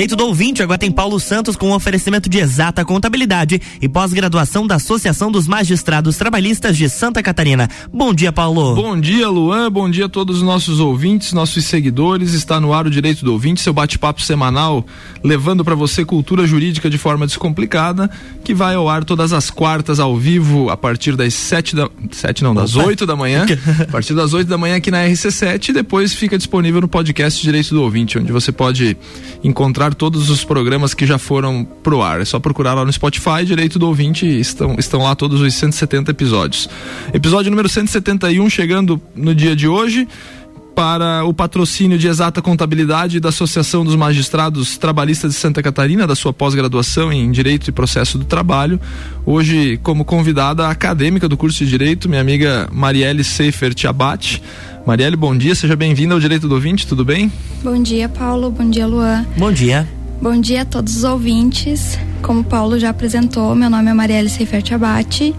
Direito do Ouvinte agora tem Paulo Santos com um oferecimento de exata contabilidade e pós-graduação da Associação dos Magistrados Trabalhistas de Santa Catarina. Bom dia, Paulo. Bom dia, Luan. Bom dia a todos os nossos ouvintes, nossos seguidores. Está no ar o Direito do Ouvinte, seu bate-papo semanal, levando para você cultura jurídica de forma descomplicada, que vai ao ar todas as quartas ao vivo a partir das sete da sete não, das oito da manhã, a partir das oito da manhã aqui na RC7 e depois fica disponível no podcast Direito do Ouvinte, onde você pode encontrar todos os programas que já foram pro ar. É só procurar lá no Spotify, Direito do Ouvinte, estão, estão lá todos os 170 episódios. Episódio número 171 chegando no dia de hoje para o patrocínio de exata contabilidade da Associação dos Magistrados Trabalhistas de Santa Catarina, da sua pós-graduação em Direito e Processo do Trabalho. Hoje, como convidada acadêmica do curso de Direito, minha amiga Marielle Seifert Abate. Marielle, bom dia, seja bem-vinda ao Direito do Ouvinte, tudo bem? Bom dia, Paulo, bom dia, Luan. Bom dia. Bom dia a todos os ouvintes. Como o Paulo já apresentou, meu nome é Marielle Seifert Abate,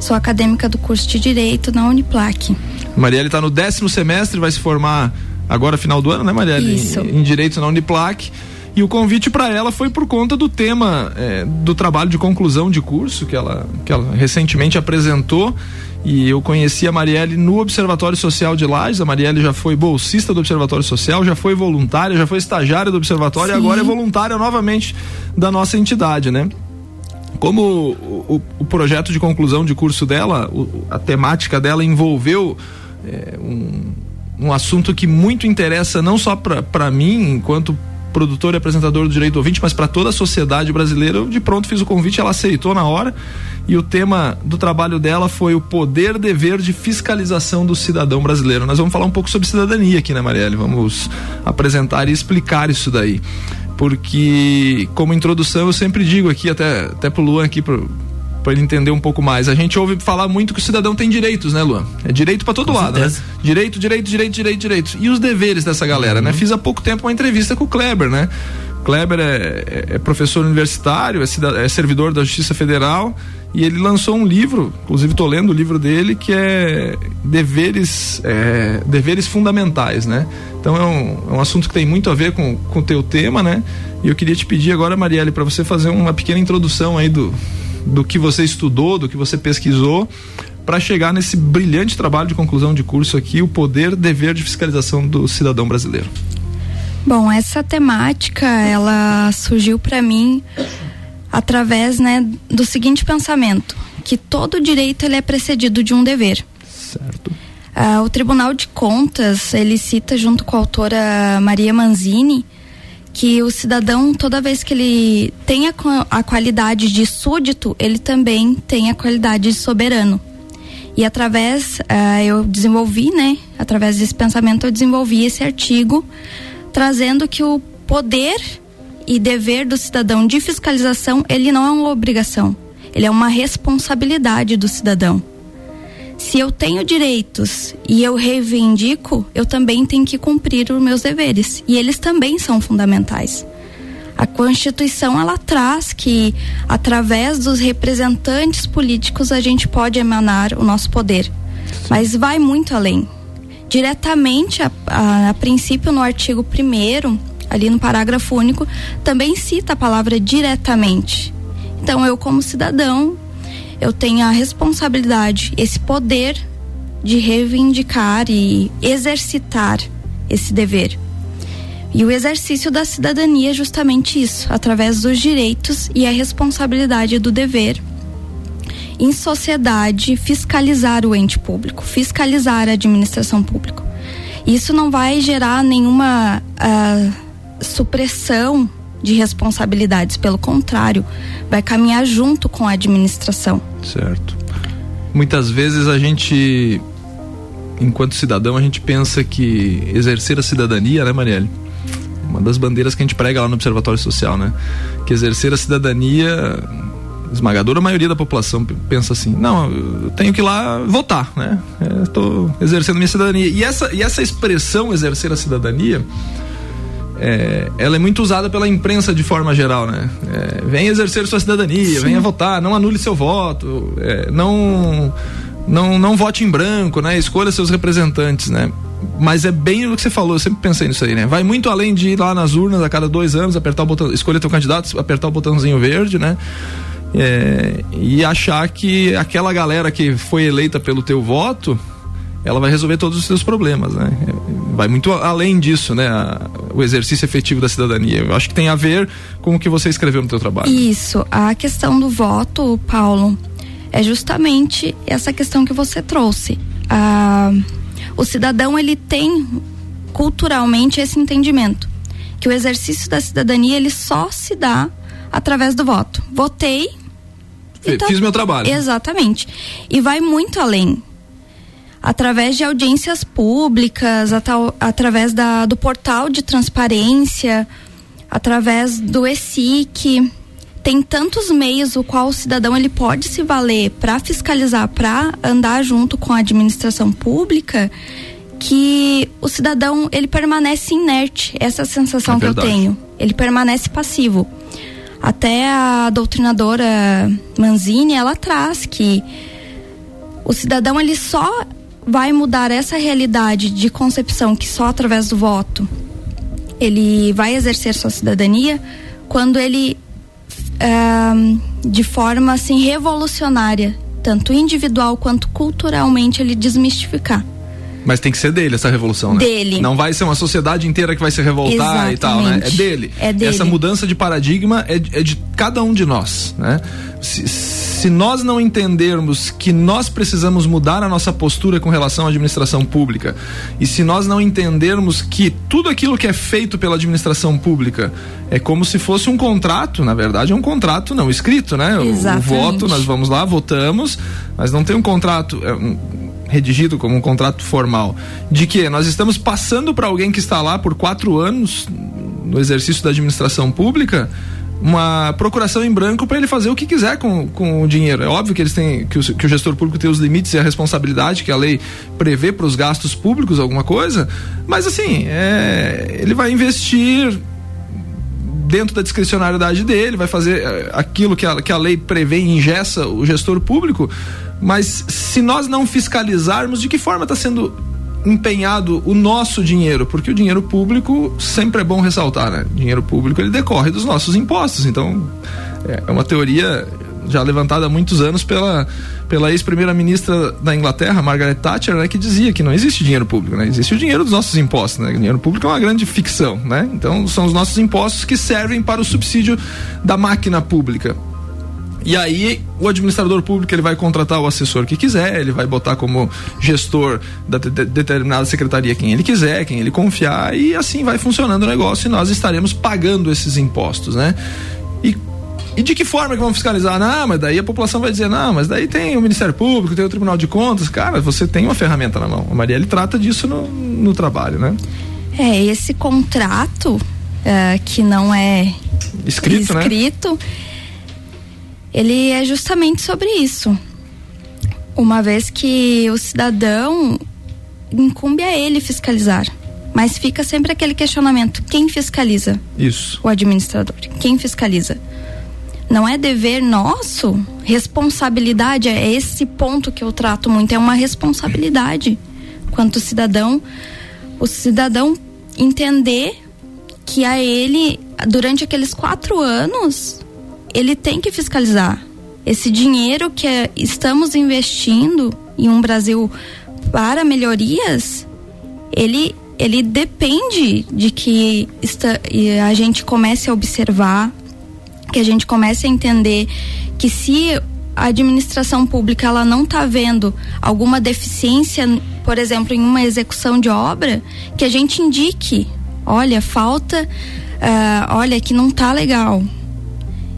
sou acadêmica do curso de Direito na Uniplac. Marielle está no décimo semestre, vai se formar agora final do ano, né, Marielle? Isso. Em, em Direito na Uniplac. E o convite para ela foi por conta do tema é, do trabalho de conclusão de curso que ela, que ela recentemente apresentou. E eu conheci a Marielle no Observatório Social de Lages. A Marielle já foi bolsista do Observatório Social, já foi voluntária, já foi estagiária do Observatório Sim. e agora é voluntária novamente da nossa entidade, né? Como o, o, o projeto de conclusão de curso dela, o, a temática dela envolveu é, um, um assunto que muito interessa não só para mim, enquanto produtor e apresentador do Direito Ouvinte, mas para toda a sociedade brasileira. Eu de pronto fiz o convite, ela aceitou na hora. E o tema do trabalho dela foi o poder dever de fiscalização do cidadão brasileiro. Nós vamos falar um pouco sobre cidadania aqui, né, Marielle? Vamos apresentar e explicar isso daí. Porque, como introdução, eu sempre digo aqui, até, até pro Luan aqui, pro, para ele entender um pouco mais. A gente ouve falar muito que o cidadão tem direitos, né, Luan? É direito para todo Com lado, certeza. né? Direito, direito, direito, direito, direito. E os deveres dessa galera, né? Fiz há pouco tempo uma entrevista com o Kleber, né? O Kleber é, é- é professor universitário, é, é servidor da Justiça Federal e ele lançou um livro, inclusive estou lendo o livro dele, que é Deveres, é, deveres Fundamentais, né? Então é um, é um assunto que tem muito a ver com com o teu tema, né? E eu queria te pedir agora, Marielle, para você fazer uma pequena introdução aí do, do que você estudou, do que você pesquisou, para chegar nesse brilhante trabalho de conclusão de curso aqui, o poder dever de fiscalização do cidadão brasileiro. Bom, essa temática, ela surgiu para mim através, né, do seguinte pensamento, que todo direito ele é precedido de um dever. Certo. Ah, o Tribunal de Contas, ele cita junto com a autora Maria Manzini que o cidadão, toda vez que ele tem a, qua- a qualidade de súdito, ele também tem a qualidade de soberano. E através, ah, eu desenvolvi, né? Através desse pensamento, eu desenvolvi esse artigo trazendo que o poder e dever do cidadão de fiscalização, ele não é uma obrigação, ele é uma responsabilidade do cidadão. Se eu tenho direitos e eu reivindico, eu também tenho que cumprir os meus deveres. E eles também são fundamentais. A Constituição ela traz que através dos representantes políticos a gente pode emanar o nosso poder, mas vai muito além. Diretamente, a, a, a princípio no artigo 1 ali no parágrafo único, também cita a palavra diretamente. Então eu como cidadão eu tenho a responsabilidade, esse poder de reivindicar e exercitar esse dever. E o exercício da cidadania é justamente isso, através dos direitos e a responsabilidade do dever. Em sociedade, fiscalizar o ente público, fiscalizar a administração pública. Isso não vai gerar nenhuma ah, supressão de responsabilidades, pelo contrário, vai caminhar junto com a administração. Certo. Muitas vezes a gente, enquanto cidadão, a gente pensa que exercer a cidadania, né, Marielle? Uma das bandeiras que a gente prega lá no Observatório Social, né? Que exercer a cidadania, esmagadora maioria da população pensa assim: não, eu tenho que ir lá votar, né? Estou exercendo minha cidadania. E essa, e essa expressão exercer a cidadania. É, ela é muito usada pela imprensa de forma geral, né? É, vem exercer sua cidadania, venha votar, não anule seu voto, é, não, não, não vote em branco, né? Escolha seus representantes, né? mas é bem o que você falou, eu sempre pensei nisso aí, né? Vai muito além de ir lá nas urnas a cada dois anos, apertar o botão, escolher teu candidato, apertar o botãozinho verde, né? É, e achar que aquela galera que foi eleita pelo teu voto, ela vai resolver todos os seus problemas, né? Vai muito além disso, né? O exercício efetivo da cidadania. Eu acho que tem a ver com o que você escreveu no teu trabalho. Isso. A questão do voto, Paulo, é justamente essa questão que você trouxe. Ah, o cidadão ele tem culturalmente esse entendimento que o exercício da cidadania ele só se dá através do voto. Votei. Então, Fiz meu trabalho. Exatamente. E vai muito além. Através de audiências públicas, através da, do portal de transparência, através do ESIC, tem tantos meios o qual o cidadão ele pode se valer para fiscalizar, para andar junto com a administração pública, que o cidadão ele permanece inerte. Essa é a sensação é que eu tenho. Ele permanece passivo. Até a doutrinadora Manzini ela traz que o cidadão ele só vai mudar essa realidade de concepção que só através do voto ele vai exercer sua cidadania quando ele de forma assim revolucionária, tanto individual quanto culturalmente, ele desmistificar. Mas tem que ser dele essa revolução, né? Dele. Não vai ser uma sociedade inteira que vai se revoltar Exatamente. e tal, né? É dele. É dele. Essa mudança de paradigma é, é de cada um de nós, né? Se, se nós não entendermos que nós precisamos mudar a nossa postura com relação à administração pública, e se nós não entendermos que tudo aquilo que é feito pela administração pública é como se fosse um contrato, na verdade é um contrato não escrito, né? Exatamente. O, o voto, nós vamos lá, votamos, mas não tem um contrato. É um, redigido como um contrato formal, de que nós estamos passando para alguém que está lá por quatro anos no exercício da administração pública uma procuração em branco para ele fazer o que quiser com, com o dinheiro. É óbvio que eles têm que o, que o gestor público tem os limites e a responsabilidade que a lei prevê para os gastos públicos alguma coisa, mas assim é, ele vai investir dentro da discricionariedade dele, vai fazer é, aquilo que a, que a lei prevê e ingessa o gestor público, mas se nós não fiscalizarmos, de que forma está sendo empenhado o nosso dinheiro, porque o dinheiro público sempre é bom ressaltar, né? Dinheiro público ele decorre dos nossos impostos, então é uma teoria já levantada há muitos anos pela pela ex-primeira-ministra da Inglaterra, Margaret Thatcher, né, que dizia que não existe dinheiro público, né? Existe o dinheiro dos nossos impostos, né? O dinheiro público é uma grande ficção, né? Então são os nossos impostos que servem para o subsídio da máquina pública. E aí o administrador público ele vai contratar o assessor que quiser, ele vai botar como gestor da de, de, determinada secretaria quem ele quiser, quem ele confiar e assim vai funcionando o negócio e nós estaremos pagando esses impostos, né? E e de que forma que vão fiscalizar? Não, mas daí a população vai dizer, não, mas daí tem o Ministério Público, tem o Tribunal de Contas. Cara, você tem uma ferramenta na mão. A Marielle trata disso no, no trabalho, né? É, esse contrato uh, que não é escrito, né? escrito né? Ele é justamente sobre isso. Uma vez que o cidadão incumbe a ele fiscalizar. Mas fica sempre aquele questionamento: quem fiscaliza? Isso. O administrador. Quem fiscaliza? Não é dever nosso? Responsabilidade, é esse ponto que eu trato muito, é uma responsabilidade. Quanto cidadão, o cidadão entender que a ele, durante aqueles quatro anos, ele tem que fiscalizar. Esse dinheiro que é, estamos investindo em um Brasil para melhorias, ele, ele depende de que esta, a gente comece a observar, que a gente comece a entender que se a administração pública ela não está vendo alguma deficiência, por exemplo, em uma execução de obra, que a gente indique, olha, falta, uh, olha, que não está legal,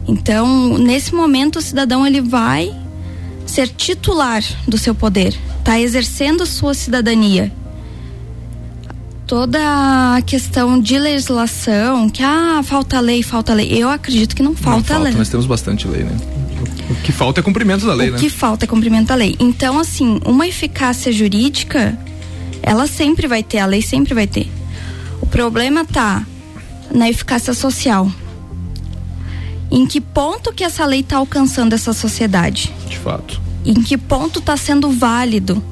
então, nesse momento, o cidadão ele vai ser titular do seu poder, está exercendo sua cidadania. Toda a questão de legislação, que ah, falta lei, falta lei. Eu acredito que não falta, não falta lei. Nós temos bastante lei, né? O que falta é cumprimento da lei, o né? O que falta é cumprimento da lei. Então, assim, uma eficácia jurídica, ela sempre vai ter, a lei sempre vai ter. O problema tá na eficácia social em que ponto que essa lei está alcançando essa sociedade? De fato. Em que ponto está sendo válido?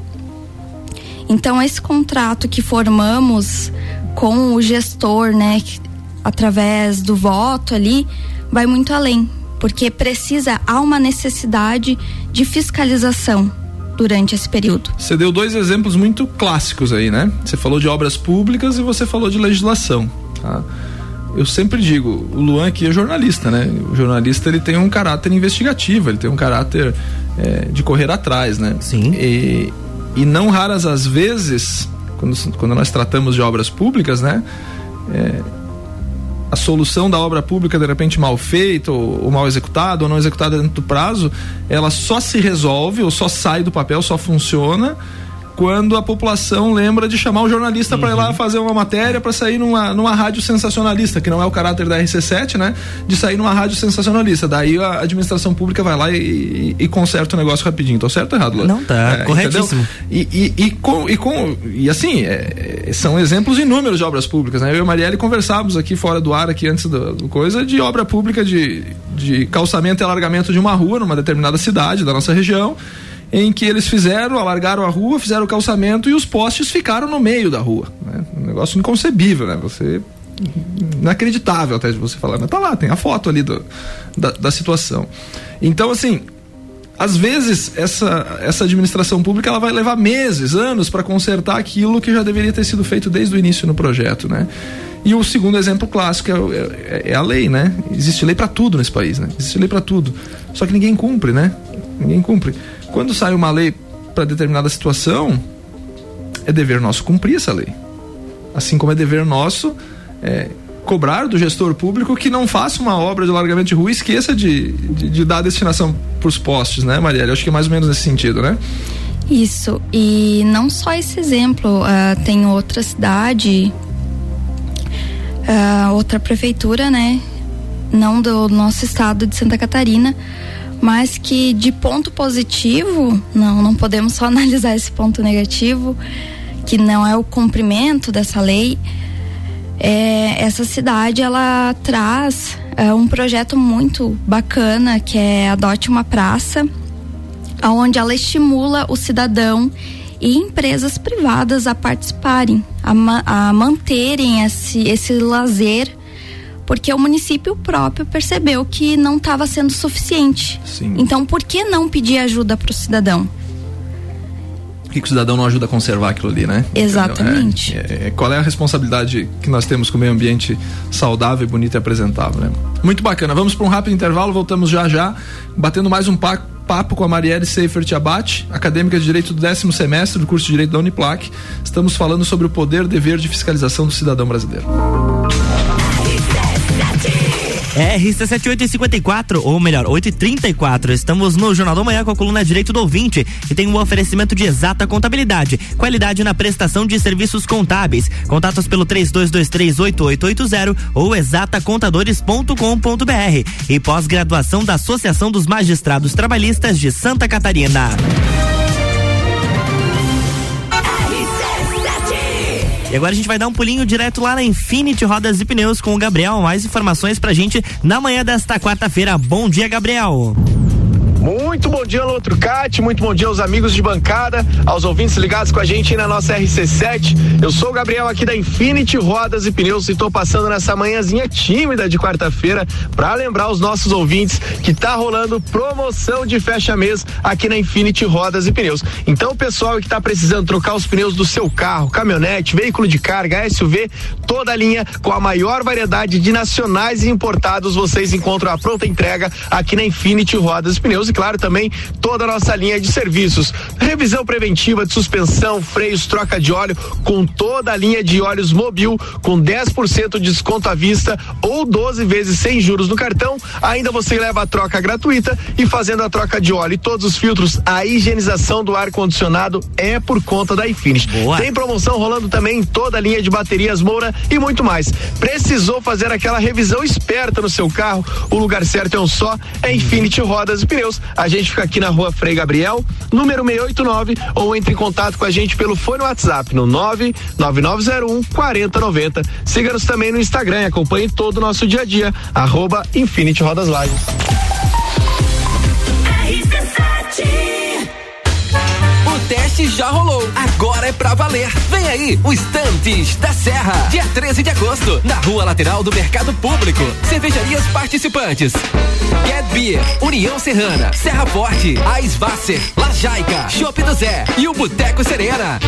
Então esse contrato que formamos com o gestor, né, através do voto ali, vai muito além, porque precisa há uma necessidade de fiscalização durante esse período. Você deu dois exemplos muito clássicos aí, né? Você falou de obras públicas e você falou de legislação. Tá? Eu sempre digo, o Luan aqui é jornalista, né? O jornalista ele tem um caráter investigativo, ele tem um caráter é, de correr atrás, né? Sim. E, e não raras as vezes, quando, quando nós tratamos de obras públicas, né? É, a solução da obra pública de repente mal feita ou, ou, mal executada ou não executada dentro do prazo, ela só se resolve ou só sai do papel, só funciona quando a população lembra de chamar o jornalista uhum. para ir lá uhum. fazer uma matéria para sair numa, numa rádio sensacionalista, que não é o caráter da RC7, né? De sair numa rádio sensacionalista. Daí a administração pública vai lá e, e, e conserta o negócio rapidinho. Tô certo ou errado, Lô? Não, tá, é, corretíssimo. E, e, e, com, e, com, e assim, é, são exemplos inúmeros de obras públicas, né? Eu e a Marielle conversávamos aqui fora do ar, aqui antes do, do coisa, de obra pública de, de calçamento e alargamento de uma rua numa determinada cidade da nossa região em que eles fizeram, alargaram a rua, fizeram o calçamento e os postes ficaram no meio da rua. Né? Um negócio inconcebível, né? Você inacreditável até de você falar, mas tá lá, tem a foto ali do, da, da situação. Então, assim, às vezes essa, essa administração pública ela vai levar meses, anos para consertar aquilo que já deveria ter sido feito desde o início no projeto, né? E o segundo exemplo clássico é, é, é a lei, né? Existe lei para tudo nesse país, né? Existe lei para tudo. Só que ninguém cumpre, né? Ninguém cumpre. Quando sai uma lei para determinada situação, é dever nosso cumprir essa lei. Assim como é dever nosso é, cobrar do gestor público que não faça uma obra de largamento de rua e esqueça de, de, de dar destinação para os postes, né, Marielle? Acho que é mais ou menos nesse sentido, né? Isso, e não só esse exemplo, uh, tem outra cidade, uh, outra prefeitura, né? Não do nosso estado de Santa Catarina, mas que de ponto positivo, não, não podemos só analisar esse ponto negativo, que não é o cumprimento dessa lei. É, essa cidade ela traz é, um projeto muito bacana que é adote uma praça, onde ela estimula o cidadão e empresas privadas a participarem, a, a manterem esse, esse lazer porque o município próprio percebeu que não estava sendo suficiente. Sim. Então, por que não pedir ajuda para o cidadão? Que, o cidadão não ajuda a conservar aquilo ali, né? Exatamente. É, é, qual é a responsabilidade que nós temos com o meio ambiente saudável, bonito e apresentável, né? Muito bacana. Vamos para um rápido intervalo, voltamos já já, batendo mais um papo com a Marielle Seifert Abate, acadêmica de Direito do décimo semestre do curso de Direito da Uniplac. Estamos falando sobre o poder dever de fiscalização do cidadão brasileiro. RC7854, ou melhor, 834. Estamos no Jornal da Manhã com a coluna Direito do Ouvinte e tem um oferecimento de exata contabilidade, qualidade na prestação de serviços contábeis. Contatos pelo 32238880 ou exatacontadores.com.br e pós-graduação da Associação dos Magistrados Trabalhistas de Santa Catarina. E agora a gente vai dar um pulinho direto lá na Infinity Rodas e Pneus com o Gabriel. Mais informações pra gente na manhã desta quarta-feira. Bom dia, Gabriel. Muito bom dia, Lô Trucati, muito bom dia aos amigos de bancada, aos ouvintes ligados com a gente na nossa RC7. Eu sou o Gabriel aqui da Infinity Rodas e Pneus e estou passando nessa manhãzinha tímida de quarta-feira para lembrar os nossos ouvintes que tá rolando promoção de fecha mês aqui na Infinity Rodas e Pneus. Então, pessoal que está precisando trocar os pneus do seu carro, caminhonete, veículo de carga, SUV, toda a linha com a maior variedade de nacionais e importados, vocês encontram a pronta entrega aqui na Infinity Rodas e Pneus e claro também toda a nossa linha de serviços. Revisão preventiva de suspensão, freios, troca de óleo, com toda a linha de óleos Mobil, com 10% de desconto à vista ou 12 vezes sem juros no cartão. Ainda você leva a troca gratuita e fazendo a troca de óleo e todos os filtros, a higienização do ar condicionado é por conta da Infinity. Boa. Tem promoção rolando também em toda a linha de baterias Moura e muito mais. Precisou fazer aquela revisão esperta no seu carro? O lugar certo é um só, é Infinity Rodas e Pneus a gente fica aqui na rua Frei Gabriel, número 689, ou entre em contato com a gente pelo fone WhatsApp no 99901 4090. Siga-nos também no Instagram e acompanhe todo o nosso dia a dia, arroba Infinity Rodas Lives. teste já rolou. Agora pra valer. Vem aí, o Estantes da Serra. Dia 13 de agosto, na rua lateral do Mercado Público. Cervejarias participantes. Get Beer, União Serrana, Serra Forte, Aisvasser, Lajaica, Chopp do Zé e o Boteco Serena.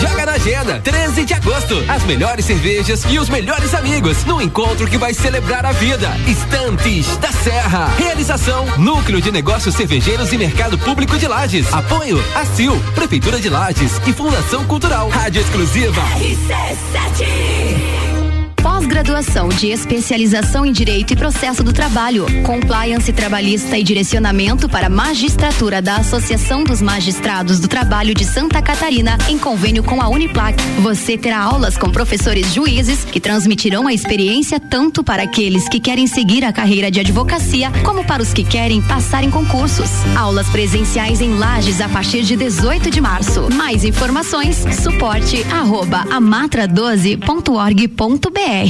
Joga na agenda, 13 de agosto. As melhores cervejas e os melhores amigos no encontro que vai celebrar a vida. Estantes da Serra. Realização: Núcleo de Negócios Cervejeiros e Mercado Público de Lages. Apoio: ACIL, Prefeitura de Lages e Fundação Cultural. Rádio Exclusiva. RC7 Pós-graduação de especialização em Direito e Processo do Trabalho, Compliance Trabalhista e Direcionamento para Magistratura da Associação dos Magistrados do Trabalho de Santa Catarina, em convênio com a Uniplac. Você terá aulas com professores juízes que transmitirão a experiência tanto para aqueles que querem seguir a carreira de advocacia, como para os que querem passar em concursos. Aulas presenciais em Lages a partir de 18 de março. Mais informações, suporte arroba amatra12.org.br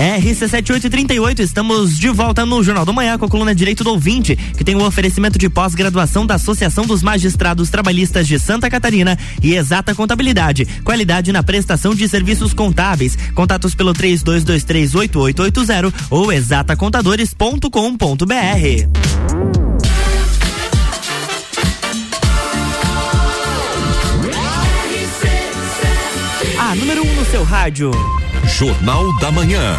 RC7838, estamos de volta no Jornal do Manhã com a coluna Direito do Ouvinte, que tem o um oferecimento de pós-graduação da Associação dos Magistrados Trabalhistas de Santa Catarina e Exata Contabilidade. Qualidade na prestação de serviços contábeis. Contatos pelo 32238880 ou exatacontadores.com.br. A número 1 um no seu rádio. Jornal da Manhã.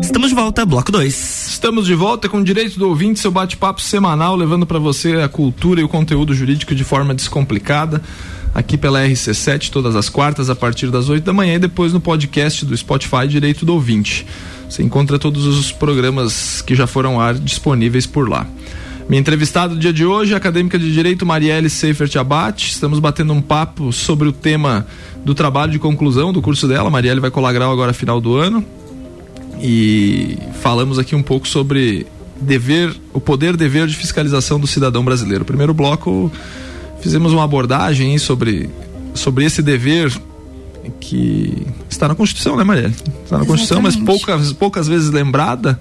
Estamos de volta, bloco 2. Estamos de volta com o direito do ouvinte, seu bate-papo semanal, levando para você a cultura e o conteúdo jurídico de forma descomplicada. Aqui pela RC7, todas as quartas, a partir das 8 da manhã, e depois no podcast do Spotify Direito do Ouvinte. Você encontra todos os programas que já foram ar disponíveis por lá. Minha entrevistada do dia de hoje, a acadêmica de Direito Marielle Seifert Abate. Estamos batendo um papo sobre o tema do trabalho de conclusão do curso dela. Marielle vai colar grau agora final do ano. E falamos aqui um pouco sobre dever, o poder dever de fiscalização do cidadão brasileiro. primeiro bloco fizemos uma abordagem sobre, sobre esse dever que está na Constituição, né, Maria? Está na Constituição, mas poucas, poucas vezes lembrada,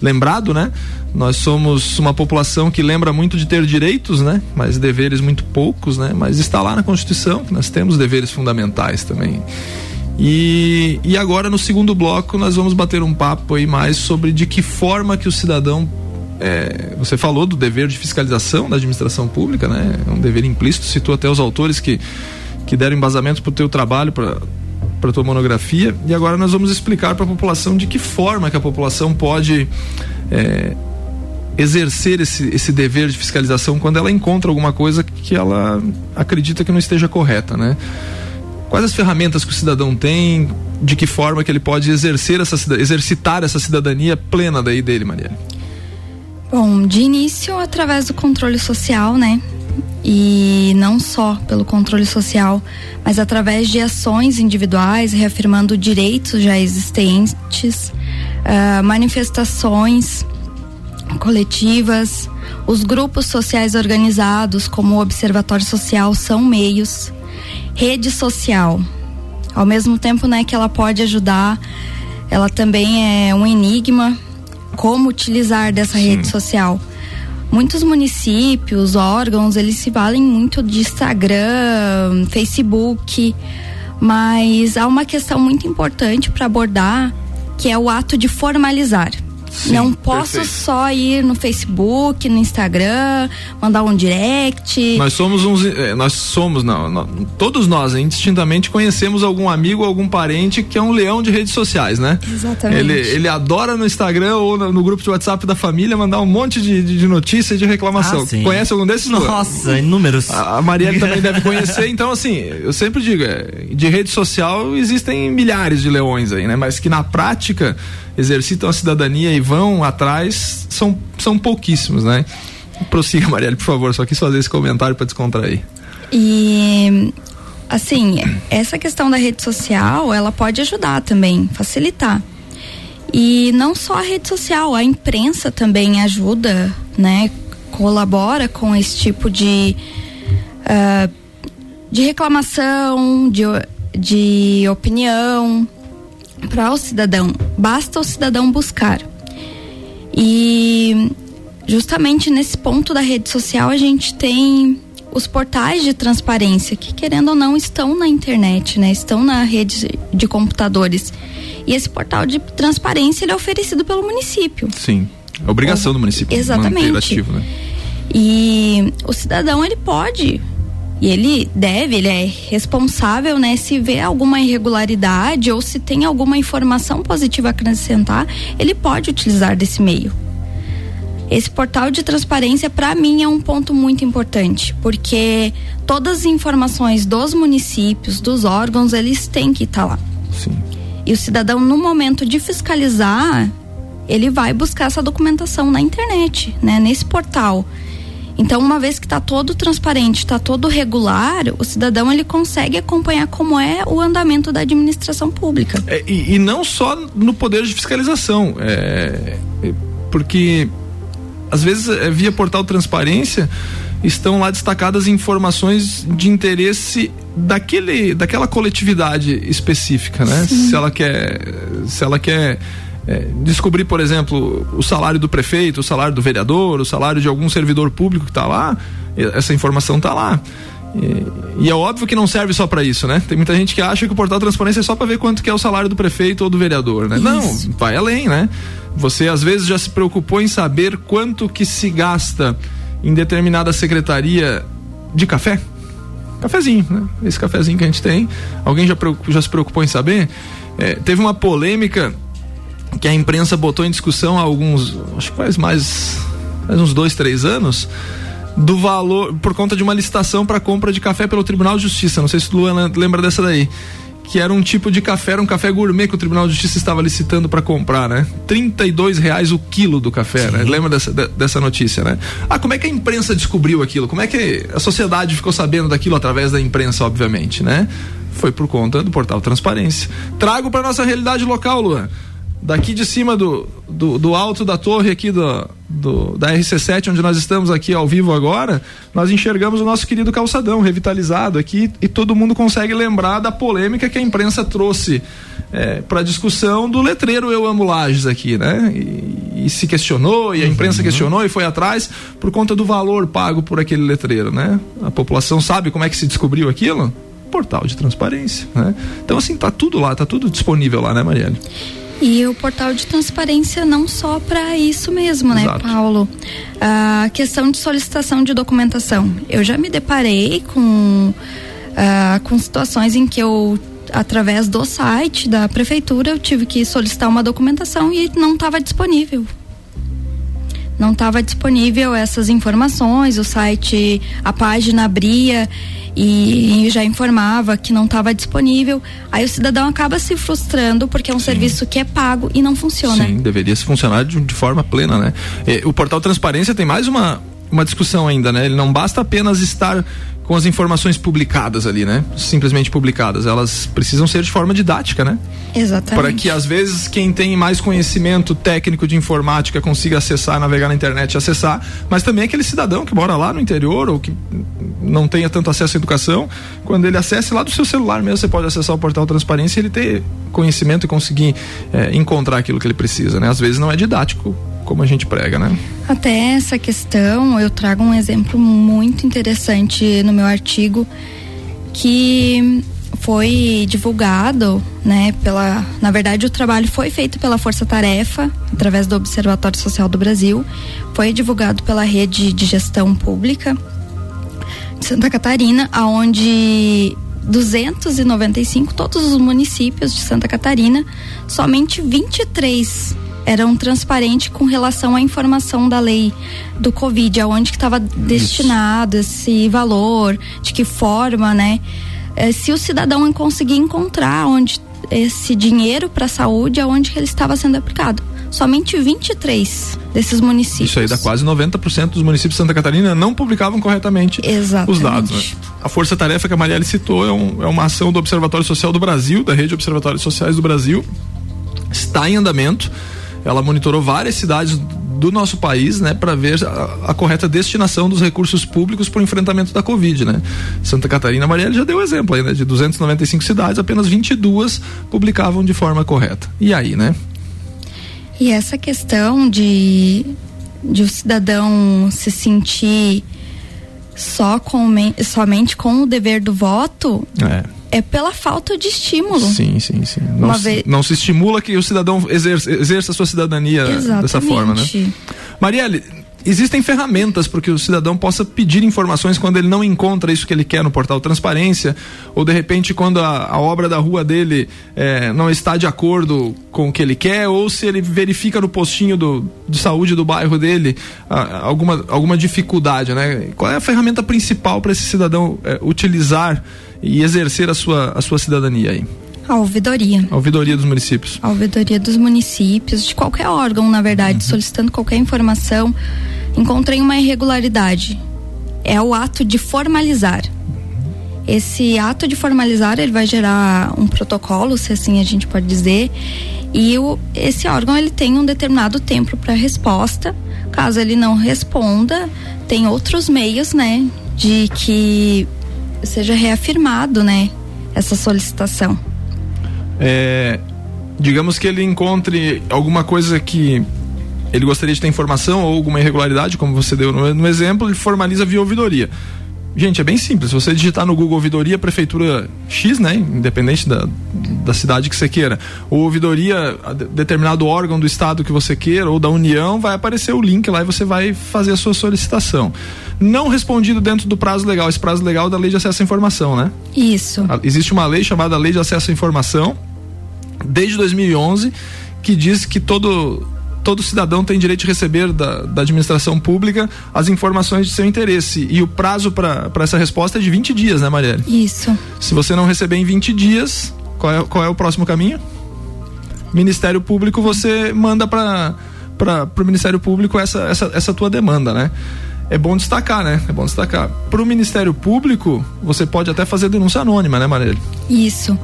lembrado, né? Nós somos uma população que lembra muito de ter direitos, né? Mas deveres muito poucos, né? Mas está lá na Constituição que nós temos deveres fundamentais também. E, e agora no segundo bloco nós vamos bater um papo aí mais sobre de que forma que o cidadão é, você falou do dever de fiscalização da administração pública, né? É um dever implícito, citou até os autores que que deram embasamento para o teu trabalho, para para tua monografia e agora nós vamos explicar para a população de que forma que a população pode é, exercer esse, esse dever de fiscalização quando ela encontra alguma coisa que ela acredita que não esteja correta, né? Quais as ferramentas que o cidadão tem, de que forma que ele pode exercer essa exercitar essa cidadania plena daí dele, Marielle? Bom, de início através do controle social, né? e não só pelo controle social, mas através de ações individuais, reafirmando direitos já existentes, uh, manifestações coletivas, os grupos sociais organizados, como o Observatório Social, são meios, rede social. Ao mesmo tempo né, que ela pode ajudar, ela também é um enigma como utilizar dessa Sim. rede social muitos municípios, órgãos, eles se valem muito de Instagram, Facebook, mas há uma questão muito importante para abordar, que é o ato de formalizar. Sim, não posso perfeito. só ir no Facebook, no Instagram, mandar um direct. Nós somos uns, é, nós somos não, não, todos nós indistintamente conhecemos algum amigo, algum parente que é um leão de redes sociais, né? Exatamente. Ele, ele adora no Instagram ou no, no grupo de WhatsApp da família mandar um monte de, de, de notícia e de reclamação. Ah, Conhece algum desses? Nossa, inúmeros. A, a Marielle também deve conhecer. Então assim, eu sempre digo, é, de rede social existem milhares de leões aí, né? Mas que na prática exercitam a cidadania e vão atrás são, são pouquíssimos, né? Prossiga, Marielle, por favor, só quis fazer esse comentário para descontrair. E assim, essa questão da rede social, ela pode ajudar também, facilitar. E não só a rede social, a imprensa também ajuda, né? Colabora com esse tipo de, uh, de reclamação, de, de opinião, para o cidadão. Basta o cidadão buscar. E justamente nesse ponto da rede social a gente tem os portais de transparência que querendo ou não estão na internet, né? Estão na rede de computadores. E esse portal de transparência ele é oferecido pelo município. Sim. É obrigação do município. Exatamente. Ativo, né? E o cidadão ele pode e ele deve, ele é responsável, né? Se vê alguma irregularidade ou se tem alguma informação positiva a acrescentar, ele pode utilizar desse meio. Esse portal de transparência, para mim, é um ponto muito importante, porque todas as informações dos municípios, dos órgãos, eles têm que estar tá lá. Sim. E o cidadão, no momento de fiscalizar, ele vai buscar essa documentação na internet, né? Nesse portal. Então, uma vez que está todo transparente, está todo regular, o cidadão ele consegue acompanhar como é o andamento da administração pública. É, e, e, não só no poder de fiscalização, é, porque às vezes é, via portal transparência estão lá destacadas informações de interesse daquele daquela coletividade específica, né? Sim. Se ela quer se ela quer é, descobrir, por exemplo, o salário do prefeito, o salário do vereador, o salário de algum servidor público que está lá, essa informação está lá. E, e, é óbvio que não serve só para isso, né? Tem muita gente que acha que o portal transparência é só para ver quanto que é o salário do prefeito ou do vereador, né? Isso. Não, vai além, né? Você às vezes já se preocupou em saber quanto que se gasta em determinada secretaria de café? Cafezinho, né? Esse cafezinho que a gente tem. Alguém já, já se preocupou em saber? É, teve uma polêmica que a imprensa botou em discussão há alguns, acho que faz mais, faz uns dois, três anos, do valor, por conta de uma licitação para compra de café pelo Tribunal de Justiça. Não sei se o Luan lembra dessa daí. Que era um tipo de café, era um café gourmet que o Tribunal de Justiça estava licitando para comprar, né? 32 reais o quilo do café, né? Lembra dessa, de, dessa notícia, né? Ah, como é que a imprensa descobriu aquilo? Como é que a sociedade ficou sabendo daquilo através da imprensa, obviamente, né? Foi por conta do portal Transparência. Trago para nossa realidade local, Luan daqui de cima do, do, do, alto da torre aqui do, do, da RC7, onde nós estamos aqui ao vivo agora, nós enxergamos o nosso querido calçadão revitalizado aqui e todo mundo consegue lembrar da polêmica que a imprensa trouxe é, para discussão do letreiro Eu Amo Lages aqui, né? E, e se questionou, e a imprensa uhum. questionou e foi atrás por conta do valor pago por aquele letreiro, né? A população sabe como é que se descobriu aquilo? Portal de transparência, né? Então assim, tá tudo lá, tá tudo disponível lá, né, Marielle? E o portal de transparência não só para isso mesmo, né, Exato. Paulo? A questão de solicitação de documentação. Eu já me deparei com, uh, com situações em que eu através do site da prefeitura eu tive que solicitar uma documentação e não estava disponível não estava disponível essas informações, o site, a página abria e, já informava que não estava disponível. Aí o cidadão acaba se frustrando porque é um Sim. serviço que é pago e não funciona. Sim, deveria se funcionar de, de forma plena, né? E, o portal Transparência tem mais uma, uma discussão ainda, né? Ele não basta apenas estar com as informações publicadas ali, né? Simplesmente publicadas. Elas precisam ser de forma didática, né? Exatamente. Para que às vezes quem tem mais conhecimento técnico de informática consiga acessar, navegar na internet e acessar, mas também aquele cidadão que mora lá no interior ou que não tenha tanto acesso à educação, quando ele acesse lá do seu celular mesmo, você pode acessar o portal Transparência e ele ter conhecimento e conseguir é, encontrar aquilo que ele precisa, né? Às vezes não é didático como a gente prega, né? Até essa questão, eu trago um exemplo muito interessante no meu artigo que foi divulgado, né, pela, na verdade o trabalho foi feito pela Força Tarefa, através do Observatório Social do Brasil, foi divulgado pela Rede de Gestão Pública de Santa Catarina, aonde 295, todos os municípios de Santa Catarina, somente 23 eram transparentes com relação à informação da lei do Covid, aonde que estava destinado esse valor, de que forma, né? É, se o cidadão conseguir encontrar onde esse dinheiro para a saúde, aonde que ele estava sendo aplicado. Somente 23 desses municípios. Isso aí dá quase 90% dos municípios de Santa Catarina não publicavam corretamente Exatamente. os dados. Né? A Força Tarefa que a Marielle citou é, um, é uma ação do Observatório Social do Brasil, da Rede Observatórios Sociais do Brasil. Está em andamento. Ela monitorou várias cidades do nosso país, né, para ver a, a, correta destinação dos recursos públicos para o enfrentamento da Covid, né? Santa Catarina, Marielle já deu exemplo aí, né? De 295 cidades, apenas 22 publicavam de forma correta. E aí, né? E essa questão de, de o cidadão se sentir só com, somente com o dever do voto é, é pela falta de estímulo. Sim, sim, sim. Não, se, não se estimula que o cidadão exerça, exerça a sua cidadania Exatamente. dessa forma, né? Marielle, existem ferramentas para que o cidadão possa pedir informações quando ele não encontra isso que ele quer no portal Transparência, ou de repente quando a, a obra da rua dele é, não está de acordo com o que ele quer, ou se ele verifica no postinho do, de saúde do bairro dele a, alguma, alguma dificuldade, né? Qual é a ferramenta principal para esse cidadão é, utilizar e exercer a sua, a sua cidadania aí? A ouvidoria. A ouvidoria dos municípios. A ouvidoria dos municípios, de qualquer órgão, na verdade, uhum. solicitando qualquer informação. Encontrei uma irregularidade. É o ato de formalizar. Esse ato de formalizar, ele vai gerar um protocolo, se assim a gente pode dizer, e o, esse órgão ele tem um determinado tempo para resposta. Caso ele não responda, tem outros meios, né, de que seja reafirmado, né, essa solicitação é, digamos que ele encontre alguma coisa que ele gostaria de ter informação ou alguma irregularidade, como você deu no, no exemplo, ele formaliza via ouvidoria. Gente, é bem simples. Você digitar no Google ouvidoria prefeitura X, né, independente da, da cidade que você queira, ou ouvidoria determinado órgão do estado que você queira ou da União, vai aparecer o link lá e você vai fazer a sua solicitação. Não respondido dentro do prazo legal, esse prazo legal da Lei de Acesso à Informação, né? Isso. Existe uma lei chamada Lei de Acesso à Informação desde 2011 que diz que todo todo cidadão tem direito de receber da, da administração pública as informações de seu interesse. E o prazo para essa resposta é de 20 dias, né, Marielle? Isso. Se você não receber em 20 dias, qual é, qual é o próximo caminho? Ministério Público, você manda para o Ministério Público essa, essa, essa tua demanda, né? É bom destacar, né? É bom destacar. Para o Ministério Público, você pode até fazer denúncia anônima, né, Marielle? Isso.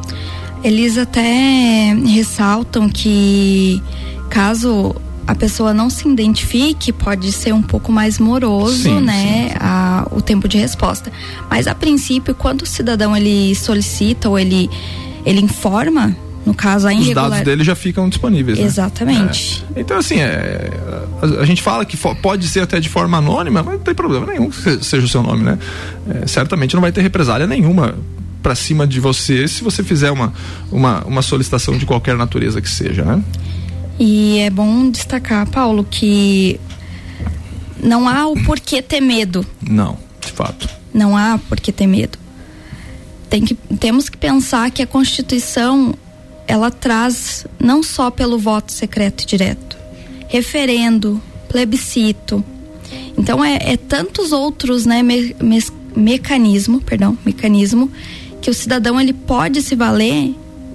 Eles até ressaltam que caso a pessoa não se identifique, pode ser um pouco mais moroso, sim, né, sim, sim. A, o tempo de resposta. Mas a princípio, quando o cidadão ele solicita ou ele ele informa, no caso a Os dados dele já ficam disponíveis. Né? Exatamente. É. Então assim, é, a, a, gente fala que pode ser até de forma anônima, mas não tem problema nenhum que seja o seu nome, né? É, certamente não vai ter represália nenhuma para cima de você se você fizer uma, uma, uma solicitação de qualquer natureza que seja, né? E é bom destacar, Paulo, que não há o porquê ter medo. Não, de fato. Não há porquê ter medo. Tem que, temos que pensar que a Constituição ela traz não só pelo voto secreto e direto, referendo, plebiscito. Então é, é tantos outros né, me, me, mecanismo, perdão, mecanismo que o cidadão ele pode se valer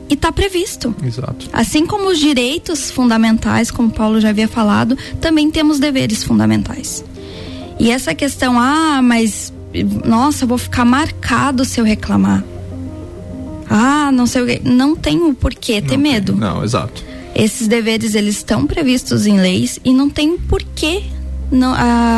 e está previsto. Exato. Assim como os direitos fundamentais, como Paulo já havia falado, também temos deveres fundamentais. E essa questão, ah, mas nossa, eu vou ficar marcado se eu reclamar. Ah, não sei o que. Não tem o porquê ter não medo. Tem, não, exato. Esses deveres eles estão previstos em leis e não tem porquê não,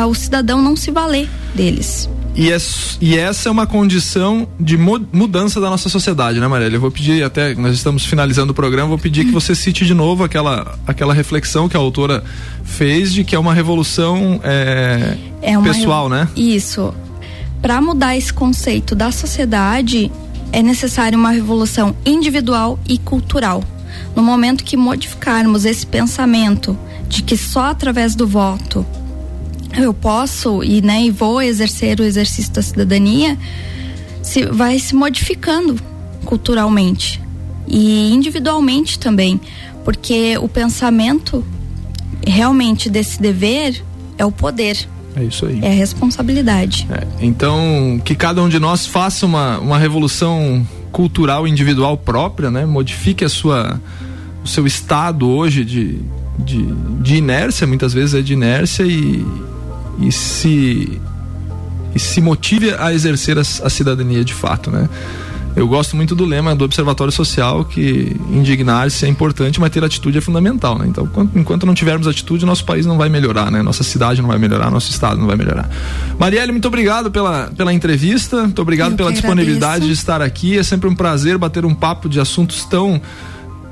o cidadão não se valer deles. E, é, e, essa é uma condição de mudança da nossa sociedade, né, Marília? Eu vou pedir, até nós estamos finalizando o programa, vou pedir que você cite de novo aquela, aquela reflexão que a autora fez de que é uma revolução é, é uma pessoal, né? Isso. Para mudar esse conceito da sociedade, é necessária uma revolução individual e cultural. No momento que modificarmos esse pensamento de que só através do voto eu posso e, né, e vou exercer o exercício da cidadania, se, vai se modificando culturalmente e individualmente também, porque o pensamento realmente desse dever é o poder. É isso aí. É a responsabilidade. É, então, que cada um de nós faça uma, uma revolução cultural individual própria, né? Modifique a sua, o seu estado hoje de, de, de inércia, muitas vezes é de inércia e, e se e se motive a exercer a, a cidadania de fato, né? Eu gosto muito do lema do Observatório Social que indignar-se é importante, mas ter atitude é fundamental, né? Então, enquanto não tivermos atitude, nosso país não vai melhorar, né? Nossa cidade não vai melhorar, nosso estado não vai melhorar. Marielle, muito obrigado pela, pela entrevista, muito obrigado Eu pela disponibilidade de estar aqui. É sempre um prazer bater um papo de assuntos tão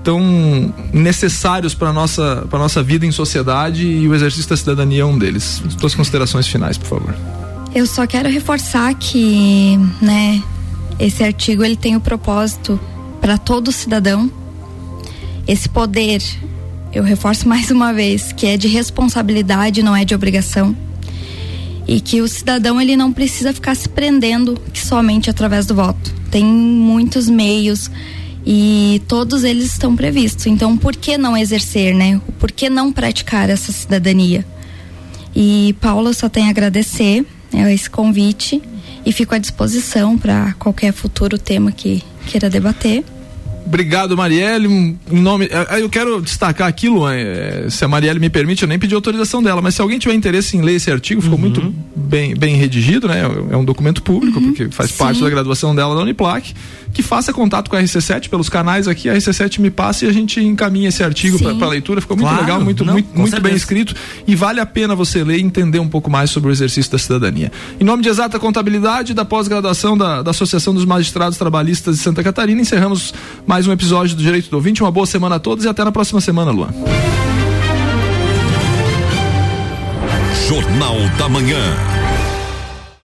tão necessários para nossa para nossa vida em sociedade e o exercício da cidadania é um deles. Suas considerações finais, por favor. Eu só quero reforçar que, né, esse artigo ele tem o propósito para todo cidadão. Esse poder, eu reforço mais uma vez, que é de responsabilidade, não é de obrigação. E que o cidadão ele não precisa ficar se prendendo somente através do voto. Tem muitos meios e todos eles estão previstos. Então, por que não exercer, né? Por que não praticar essa cidadania? E Paula só tem a agradecer né, esse convite e fico à disposição para qualquer futuro tema que queira debater. Obrigado, Marielle. Em nome, é, é, eu quero destacar aqui, Luan, é, se a Marielle me permite, eu nem pedi autorização dela, mas se alguém tiver interesse em ler esse artigo, ficou uhum. muito bem, bem redigido, né? É um documento público, uhum. porque faz Sim. parte da graduação dela da Uniplac que faça contato com a RC7 pelos canais aqui, a RC7 me passa e a gente encaminha esse artigo para leitura. Ficou muito claro, legal, muito, não, muito, muito bem escrito e vale a pena você ler e entender um pouco mais sobre o exercício da cidadania. Em nome de Exata Contabilidade, da pós-graduação da, da Associação dos Magistrados Trabalhistas de Santa Catarina, encerramos mais um episódio do Direito do Ouvinte. Uma boa semana a todos e até na próxima semana, Luan. Jornal da Manhã.